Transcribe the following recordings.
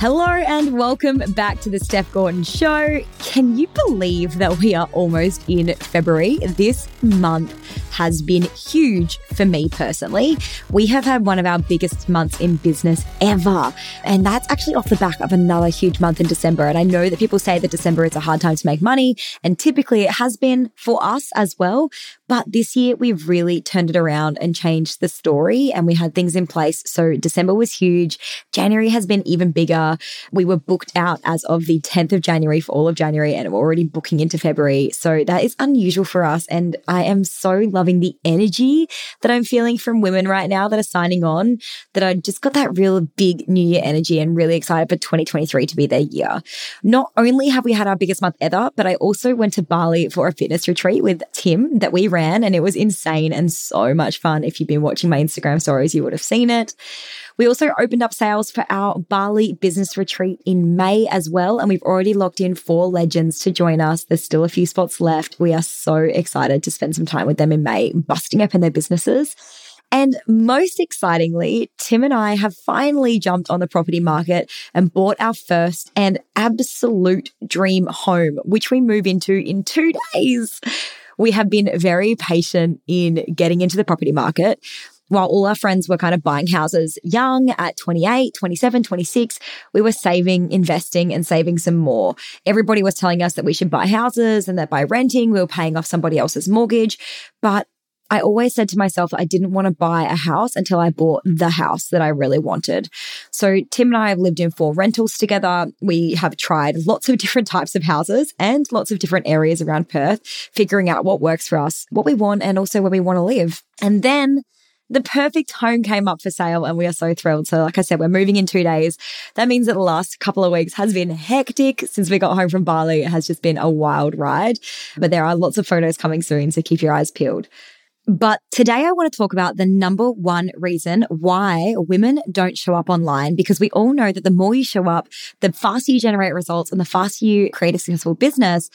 Hello and welcome back to the Steph Gorton Show. Can you believe that we are almost in February? This month has been huge for me personally. We have had one of our biggest months in business ever. And that's actually off the back of another huge month in December. And I know that people say that December is a hard time to make money. And typically it has been for us as well. But this year we've really turned it around and changed the story and we had things in place. So December was huge. January has been even bigger. We were booked out as of the 10th of January for all of January and we're already booking into February. So that is unusual for us. And I am so loving the energy that I'm feeling from women right now that are signing on, that I just got that real big new year energy and really excited for 2023 to be their year. Not only have we had our biggest month ever, but I also went to Bali for a fitness retreat with Tim that we ran and it was insane and so much fun. If you've been watching my Instagram stories, you would have seen it. We also opened up sales for our Bali business retreat in May as well. And we've already locked in four legends to join us. There's still a few spots left. We are so excited to spend some time with them in May, busting up in their businesses. And most excitingly, Tim and I have finally jumped on the property market and bought our first and absolute dream home, which we move into in two days. We have been very patient in getting into the property market while all our friends were kind of buying houses young at 28, 27, 26, we were saving, investing, and saving some more. Everybody was telling us that we should buy houses and that by renting, we were paying off somebody else's mortgage. But I always said to myself I didn't want to buy a house until I bought the house that I really wanted. So Tim and I have lived in four rentals together. We have tried lots of different types of houses and lots of different areas around Perth, figuring out what works for us, what we want, and also where we want to live. And then the perfect home came up for sale and we are so thrilled. So, like I said, we're moving in two days. That means that the last couple of weeks has been hectic since we got home from Bali. It has just been a wild ride, but there are lots of photos coming soon. So keep your eyes peeled. But today I want to talk about the number one reason why women don't show up online because we all know that the more you show up, the faster you generate results and the faster you create a successful business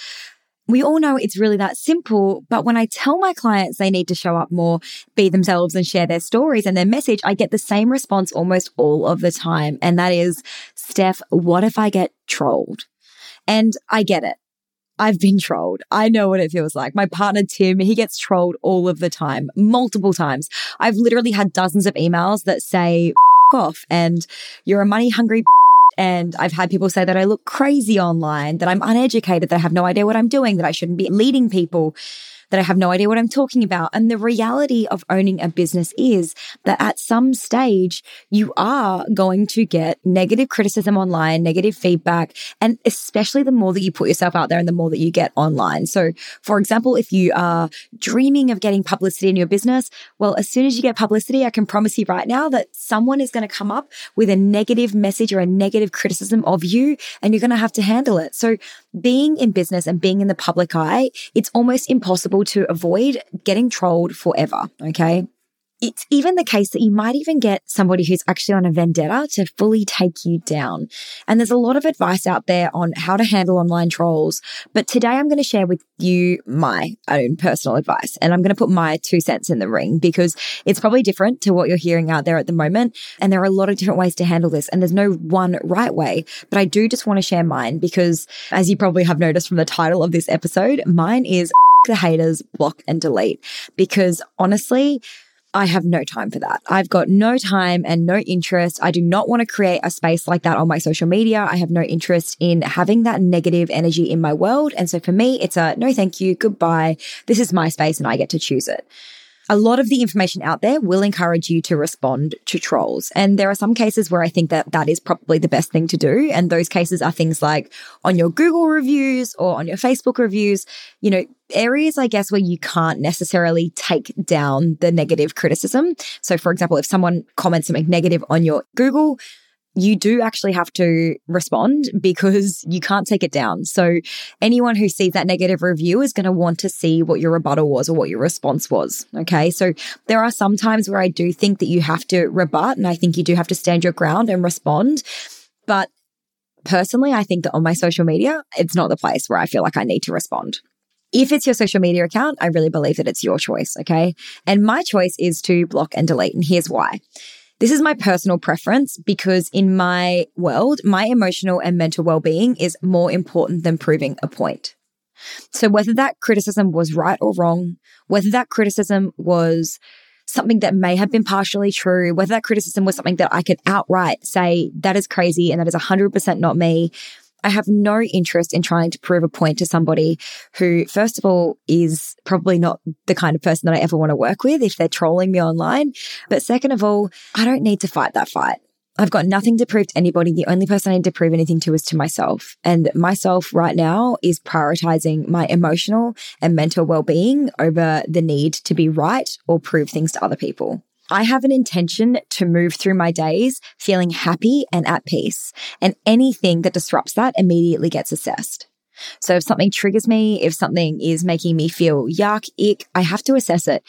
we all know it's really that simple. But when I tell my clients they need to show up more, be themselves and share their stories and their message, I get the same response almost all of the time. And that is, Steph, what if I get trolled? And I get it. I've been trolled. I know what it feels like. My partner, Tim, he gets trolled all of the time, multiple times. I've literally had dozens of emails that say, off and you're a money hungry and I've had people say that I look crazy online, that I'm uneducated, that I have no idea what I'm doing, that I shouldn't be leading people that I have no idea what I'm talking about. And the reality of owning a business is that at some stage, you are going to get negative criticism online, negative feedback, and especially the more that you put yourself out there and the more that you get online. So, for example, if you are dreaming of getting publicity in your business, well, as soon as you get publicity, I can promise you right now that someone is going to come up with a negative message or a negative criticism of you, and you're going to have to handle it. So, being in business and being in the public eye, it's almost impossible to avoid getting trolled forever. Okay it's even the case that you might even get somebody who's actually on a vendetta to fully take you down. And there's a lot of advice out there on how to handle online trolls. But today I'm going to share with you my own personal advice and I'm going to put my two cents in the ring because it's probably different to what you're hearing out there at the moment. And there are a lot of different ways to handle this and there's no one right way. But I do just want to share mine because as you probably have noticed from the title of this episode, mine is the haters, block and delete. Because honestly, I have no time for that. I've got no time and no interest. I do not want to create a space like that on my social media. I have no interest in having that negative energy in my world. And so for me, it's a no, thank you. Goodbye. This is my space and I get to choose it a lot of the information out there will encourage you to respond to trolls. And there are some cases where I think that that is probably the best thing to do. And those cases are things like on your Google reviews or on your Facebook reviews, you know, areas, I guess, where you can't necessarily take down the negative criticism. So, for example, if someone comments something negative on your Google, you do actually have to respond because you can't take it down. So anyone who sees that negative review is going to want to see what your rebuttal was or what your response was. Okay. So there are some times where I do think that you have to rebut and I think you do have to stand your ground and respond. But personally, I think that on my social media, it's not the place where I feel like I need to respond. If it's your social media account, I really believe that it's your choice. Okay. And my choice is to block and delete. And here's why. This is my personal preference because in my world, my emotional and mental well-being is more important than proving a point. So whether that criticism was right or wrong, whether that criticism was something that may have been partially true, whether that criticism was something that I could outright say that is crazy and that is 100% not me, I have no interest in trying to prove a point to somebody who, first of all, is probably not the kind of person that I ever want to work with if they're trolling me online. But second of all, I don't need to fight that fight. I've got nothing to prove to anybody. The only person I need to prove anything to is to myself. And myself right now is prioritizing my emotional and mental well being over the need to be right or prove things to other people. I have an intention to move through my days feeling happy and at peace, and anything that disrupts that immediately gets assessed. So if something triggers me, if something is making me feel yuck, ick, I have to assess it.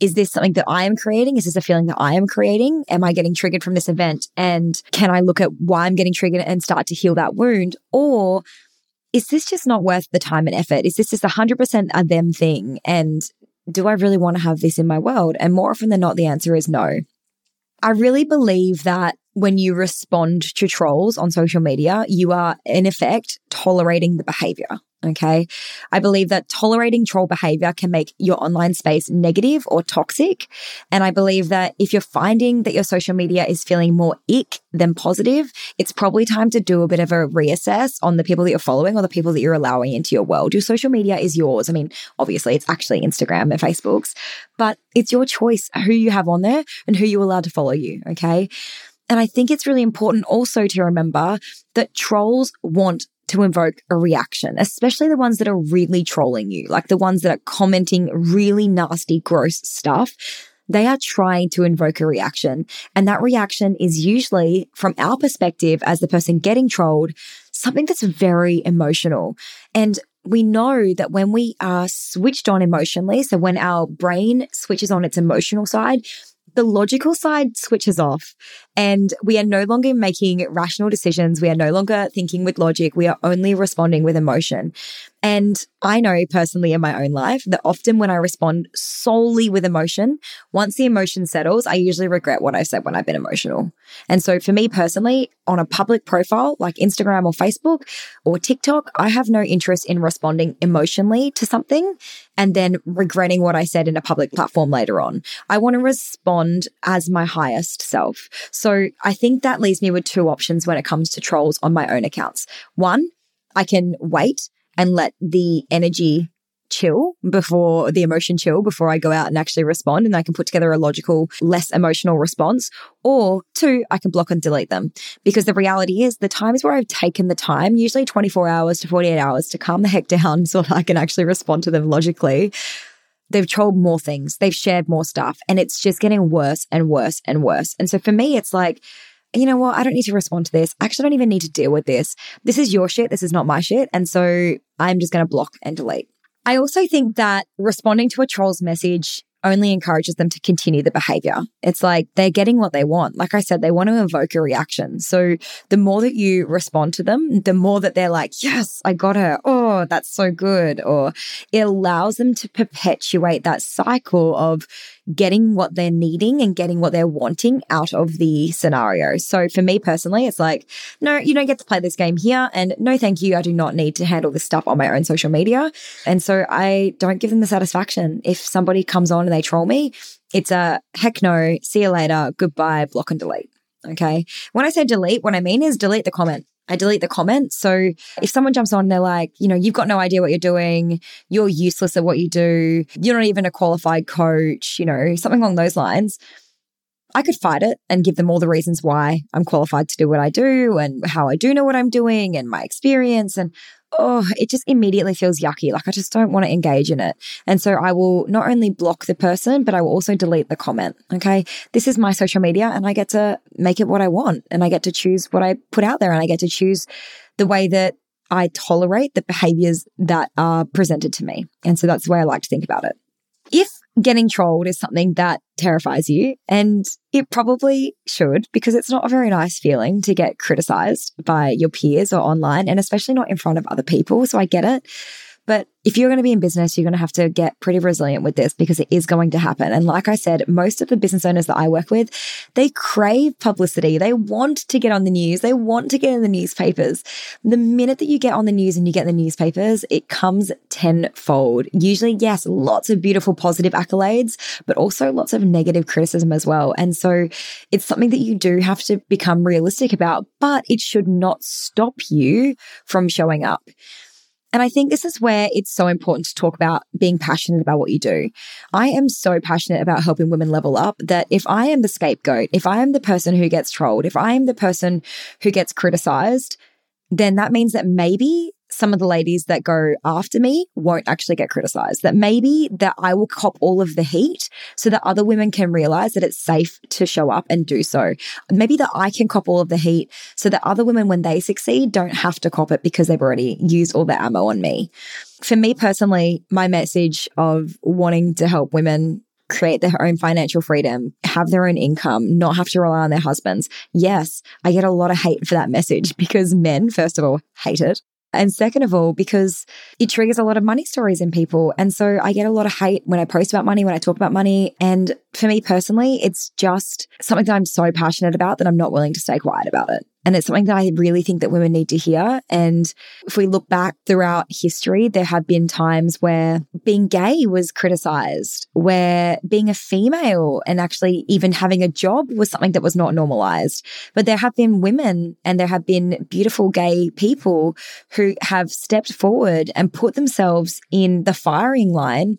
Is this something that I am creating? Is this a feeling that I am creating? Am I getting triggered from this event? And can I look at why I'm getting triggered and start to heal that wound? Or is this just not worth the time and effort? Is this just 100% a them thing? And do I really want to have this in my world? And more often than not, the answer is no. I really believe that when you respond to trolls on social media, you are in effect tolerating the behavior. Okay. I believe that tolerating troll behavior can make your online space negative or toxic. And I believe that if you're finding that your social media is feeling more ick than positive, it's probably time to do a bit of a reassess on the people that you're following or the people that you're allowing into your world. Your social media is yours. I mean, obviously it's actually Instagram and Facebook's, but it's your choice who you have on there and who you allow to follow you. Okay. And I think it's really important also to remember that trolls want to invoke a reaction, especially the ones that are really trolling you, like the ones that are commenting really nasty, gross stuff. They are trying to invoke a reaction. And that reaction is usually, from our perspective as the person getting trolled, something that's very emotional. And we know that when we are switched on emotionally, so when our brain switches on its emotional side, the logical side switches off and we are no longer making rational decisions. We are no longer thinking with logic. We are only responding with emotion. And I know personally in my own life that often when I respond solely with emotion, once the emotion settles, I usually regret what I said when I've been emotional. And so for me personally, on a public profile like Instagram or Facebook or TikTok, I have no interest in responding emotionally to something and then regretting what I said in a public platform later on. I want to respond as my highest self. So I think that leaves me with two options when it comes to trolls on my own accounts. One, I can wait and let the energy chill before the emotion chill before I go out and actually respond and I can put together a logical, less emotional response. Or two, I can block and delete them because the reality is the times where I've taken the time, usually 24 hours to 48 hours to calm the heck down so that I can actually respond to them logically. They've trolled more things. They've shared more stuff and it's just getting worse and worse and worse. And so for me, it's like, you know what? I don't need to respond to this. Actually, I don't even need to deal with this. This is your shit. This is not my shit. And so I'm just going to block and delete. I also think that responding to a troll's message only encourages them to continue the behavior. It's like they're getting what they want. Like I said, they want to evoke a reaction. So the more that you respond to them, the more that they're like, yes, I got her. Oh, that's so good. Or it allows them to perpetuate that cycle of getting what they're needing and getting what they're wanting out of the scenario. So for me personally, it's like, no, you don't get to play this game here. And no, thank you. I do not need to handle this stuff on my own social media. And so I don't give them the satisfaction. If somebody comes on and they troll me, it's a heck no, see you later, goodbye, block and delete. Okay. When I say delete, what I mean is delete the comment. I delete the comments. So if someone jumps on they're like, you know, you've got no idea what you're doing, you're useless at what you do, you're not even a qualified coach, you know, something along those lines, I could fight it and give them all the reasons why I'm qualified to do what I do and how I do know what I'm doing and my experience and oh, it just immediately feels yucky. Like I just don't want to engage in it. And so I will not only block the person, but I will also delete the comment. Okay. This is my social media and I get to make it what I want and I get to choose what I put out there and I get to choose the way that I tolerate the behaviors that are presented to me. And so that's the way I like to think about it. If getting trolled is something that terrifies you, and it probably should because it's not a very nice feeling to get criticized by your peers or online, and especially not in front of other people. So I get it. But if you're going to be in business, you're going to have to get pretty resilient with this because it is going to happen. And like I said, most of the business owners that I work with, they crave publicity. They want to get on the news. They want to get in the newspapers. The minute that you get on the news and you get in the newspapers, it comes tenfold. Usually, yes, lots of beautiful positive accolades, but also lots of negative criticism as well. And so it's something that you do have to become realistic about, but it should not stop you from showing up. And I think this is where it's so important to talk about being passionate about what you do. I am so passionate about helping women level up that if I am the scapegoat, if I am the person who gets trolled, if I am the person who gets criticized, then that means that maybe some of the ladies that go after me won't actually get criticized. That maybe that I will cop all of the heat so that other women can realize that it's safe to show up and do so. Maybe that I can cop all of the heat so that other women, when they succeed, don't have to cop it because they've already used all the ammo on me. For me personally, my message of wanting to help women create their own financial freedom, have their own income, not have to rely on their husbands. Yes, I get a lot of hate for that message because men, first of all, hate it. And second of all, because it triggers a lot of money stories in people. And so I get a lot of hate when I post about money, when I talk about money. And for me personally, it's just something that I'm so passionate about that I'm not willing to stay quiet about it. And it's something that I really think that women need to hear. And if we look back throughout history, there have been times where being gay was criticized, where being a female and actually even having a job was something that was not normalized. But there have been women and there have been beautiful gay people who have stepped forward and put themselves in the firing line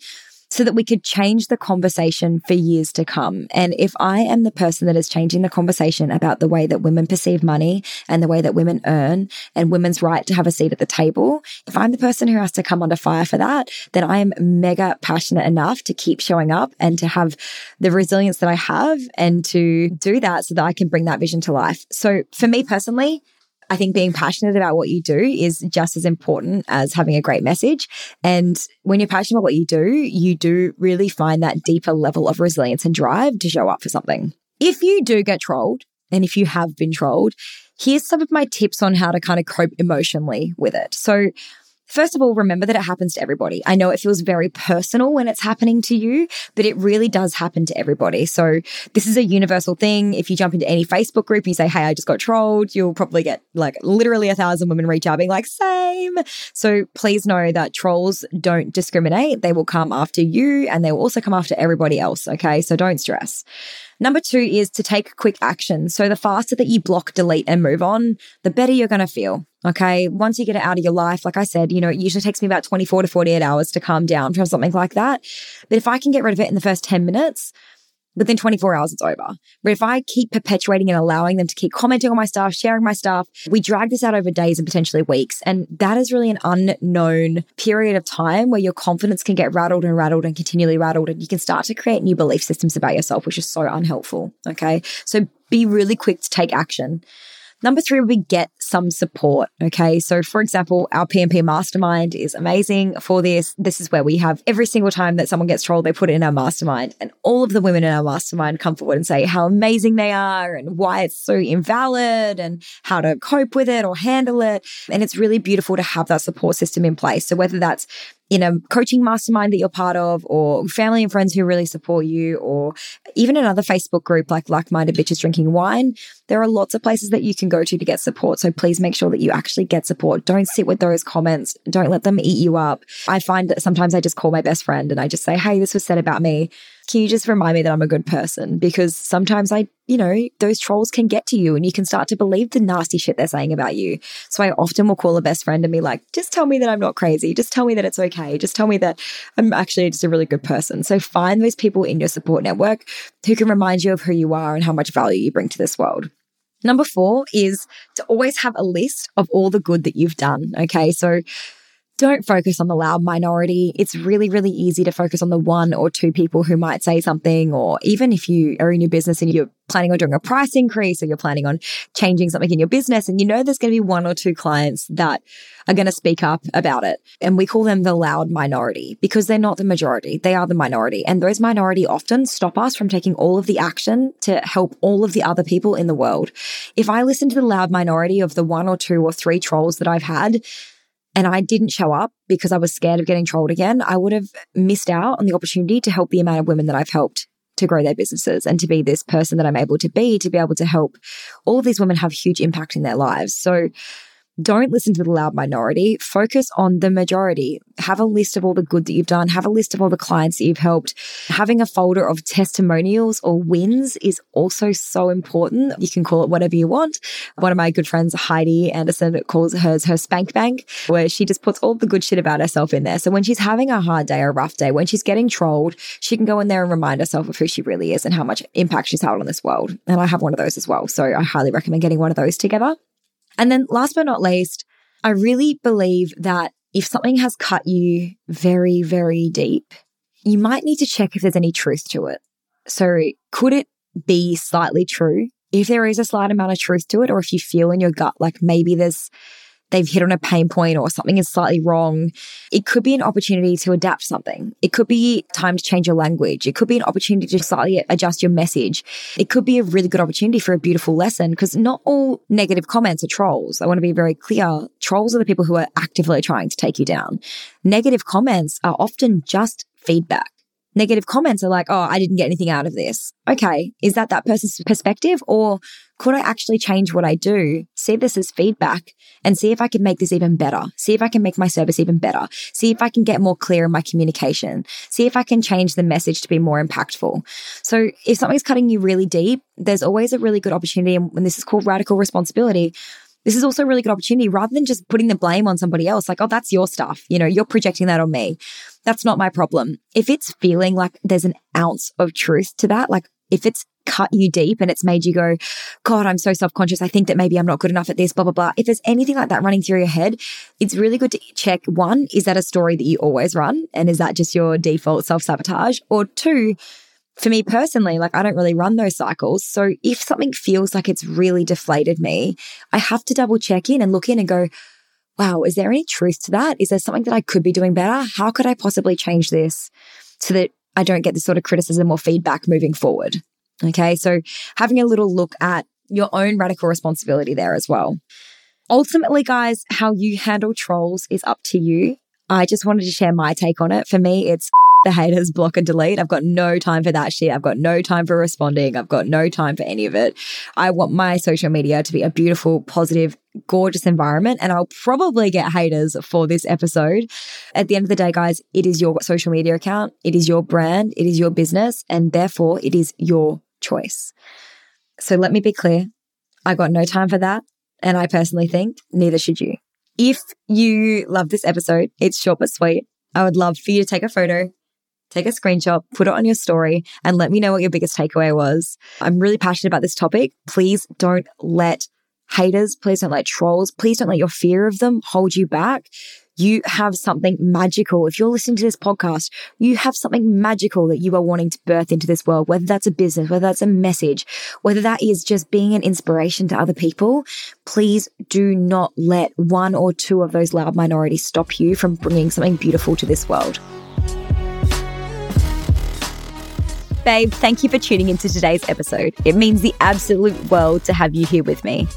so that we could change the conversation for years to come. And if I am the person that is changing the conversation about the way that women perceive money and the way that women earn and women's right to have a seat at the table, if I'm the person who has to come under fire for that, then I am mega passionate enough to keep showing up and to have the resilience that I have and to do that so that I can bring that vision to life. So for me personally, I think being passionate about what you do is just as important as having a great message. And when you're passionate about what you do, you do really find that deeper level of resilience and drive to show up for something. If you do get trolled, and if you have been trolled, here's some of my tips on how to kind of cope emotionally with it. So, First of all, remember that it happens to everybody. I know it feels very personal when it's happening to you, but it really does happen to everybody. So this is a universal thing. If you jump into any Facebook group and you say, Hey, I just got trolled, you'll probably get like literally a thousand women reach out being like, same. So please know that trolls don't discriminate. They will come after you and they will also come after everybody else. Okay. So don't stress. Number two is to take quick action. So the faster that you block, delete, and move on, the better you're going to feel. Okay. Once you get it out of your life, like I said, you know, it usually takes me about 24 to 48 hours to calm down from something like that. But if I can get rid of it in the first 10 minutes, within 24 hours, it's over. But if I keep perpetuating and allowing them to keep commenting on my stuff, sharing my stuff, we drag this out over days and potentially weeks. And that is really an unknown period of time where your confidence can get rattled and rattled and continually rattled. And you can start to create new belief systems about yourself, which is so unhelpful. Okay. So be really quick to take action. Number three would be get some support. Okay. So, for example, our PMP mastermind is amazing for this. This is where we have every single time that someone gets trolled, they put it in our mastermind, and all of the women in our mastermind come forward and say how amazing they are and why it's so invalid and how to cope with it or handle it. And it's really beautiful to have that support system in place. So, whether that's in a coaching mastermind that you're part of, or family and friends who really support you, or even another Facebook group like Like Minded Bitches Drinking Wine, there are lots of places that you can go to to get support. So please make sure that you actually get support. Don't sit with those comments. Don't let them eat you up. I find that sometimes I just call my best friend and I just say, Hey, this was said about me can you just remind me that I'm a good person? Because sometimes I, you know, those trolls can get to you and you can start to believe the nasty shit they're saying about you. So I often will call a best friend and be like, just tell me that I'm not crazy. Just tell me that it's okay. Just tell me that I'm actually just a really good person. So find those people in your support network who can remind you of who you are and how much value you bring to this world. Number four is to always have a list of all the good that you've done. Okay. So don't focus on the loud minority. It's really, really easy to focus on the one or two people who might say something, or even if you are in your business and you're planning on doing a price increase or you're planning on changing something in your business and you know there's going to be one or two clients that are going to speak up about it. And we call them the loud minority because they're not the majority. They are the minority. And those minority often stop us from taking all of the action to help all of the other people in the world. If I listen to the loud minority of the one or two or three trolls that I've had, and I didn't show up because I was scared of getting trolled again, I would have missed out on the opportunity to help the amount of women that I've helped to grow their businesses and to be this person that I'm able to be, to be able to help all of these women have huge impact in their lives. So don't listen to the loud minority. Focus on the majority. Have a list of all the good that you've done. Have a list of all the clients that you've helped. Having a folder of testimonials or wins is also so important. You can call it whatever you want. One of my good friends, Heidi Anderson, calls hers her spank bank, where she just puts all the good shit about herself in there. So when she's having a hard day, a rough day, when she's getting trolled, she can go in there and remind herself of who she really is and how much impact she's had on this world. And I have one of those as well. So I highly recommend getting one of those together. And then last but not least, I really believe that if something has cut you very, very deep, you might need to check if there's any truth to it. So could it be slightly true? If there is a slight amount of truth to it, or if you feel in your gut like maybe there's they've hit on a pain point or something is slightly wrong. It could be an opportunity to adapt something. It could be time to change your language. It could be an opportunity to slightly adjust your message. It could be a really good opportunity for a beautiful lesson because not all negative comments are trolls. I want to be very clear. Trolls are the people who are actively trying to take you down. Negative comments are often just feedback negative comments are like, oh, I didn't get anything out of this. Okay. Is that that person's perspective? Or could I actually change what I do? See this as feedback and see if I can make this even better. See if I can make my service even better. See if I can get more clear in my communication. See if I can change the message to be more impactful. So if something's cutting you really deep, there's always a really good opportunity. And this is called radical responsibility this is also a really good opportunity rather than just putting the blame on somebody else, like, oh, that's your stuff. You know, you're projecting that on me. That's not my problem. If it's feeling like there's an ounce of truth to that, like if it's cut you deep and it's made you go, God, I'm so self conscious. I think that maybe I'm not good enough at this, blah, blah, blah. If there's anything like that running through your head, it's really good to check one, is that a story that you always run? And is that just your default self sabotage? Or two, for me personally, like I don't really run those cycles. So if something feels like it's really deflated me, I have to double check in and look in and go, wow, is there any truth to that? Is there something that I could be doing better? How could I possibly change this so that I don't get this sort of criticism or feedback moving forward? Okay. So having a little look at your own radical responsibility there as well. Ultimately, guys, how you handle trolls is up to you. I just wanted to share my take on it. For me, it's the haters block and delete. I've got no time for that shit. I've got no time for responding. I've got no time for any of it. I want my social media to be a beautiful, positive, gorgeous environment. And I'll probably get haters for this episode. At the end of the day, guys, it is your social media account. It is your brand. It is your business. And therefore it is your choice. So let me be clear. I got no time for that. And I personally think neither should you. If you love this episode, it's short but sweet. I would love for you to take a photo, take a screenshot, put it on your story, and let me know what your biggest takeaway was. I'm really passionate about this topic. Please don't let haters, please don't let trolls, please don't let your fear of them hold you back. You have something magical. If you're listening to this podcast, you have something magical that you are wanting to birth into this world, whether that's a business, whether that's a message, whether that is just being an inspiration to other people. Please do not let one or two of those loud minorities stop you from bringing something beautiful to this world. Babe, thank you for tuning into today's episode. It means the absolute world to have you here with me.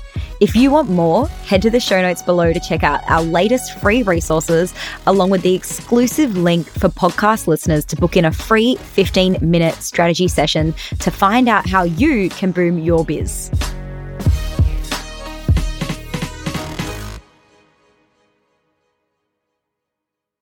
If you want more, head to the show notes below to check out our latest free resources, along with the exclusive link for podcast listeners to book in a free 15 minute strategy session to find out how you can boom your biz.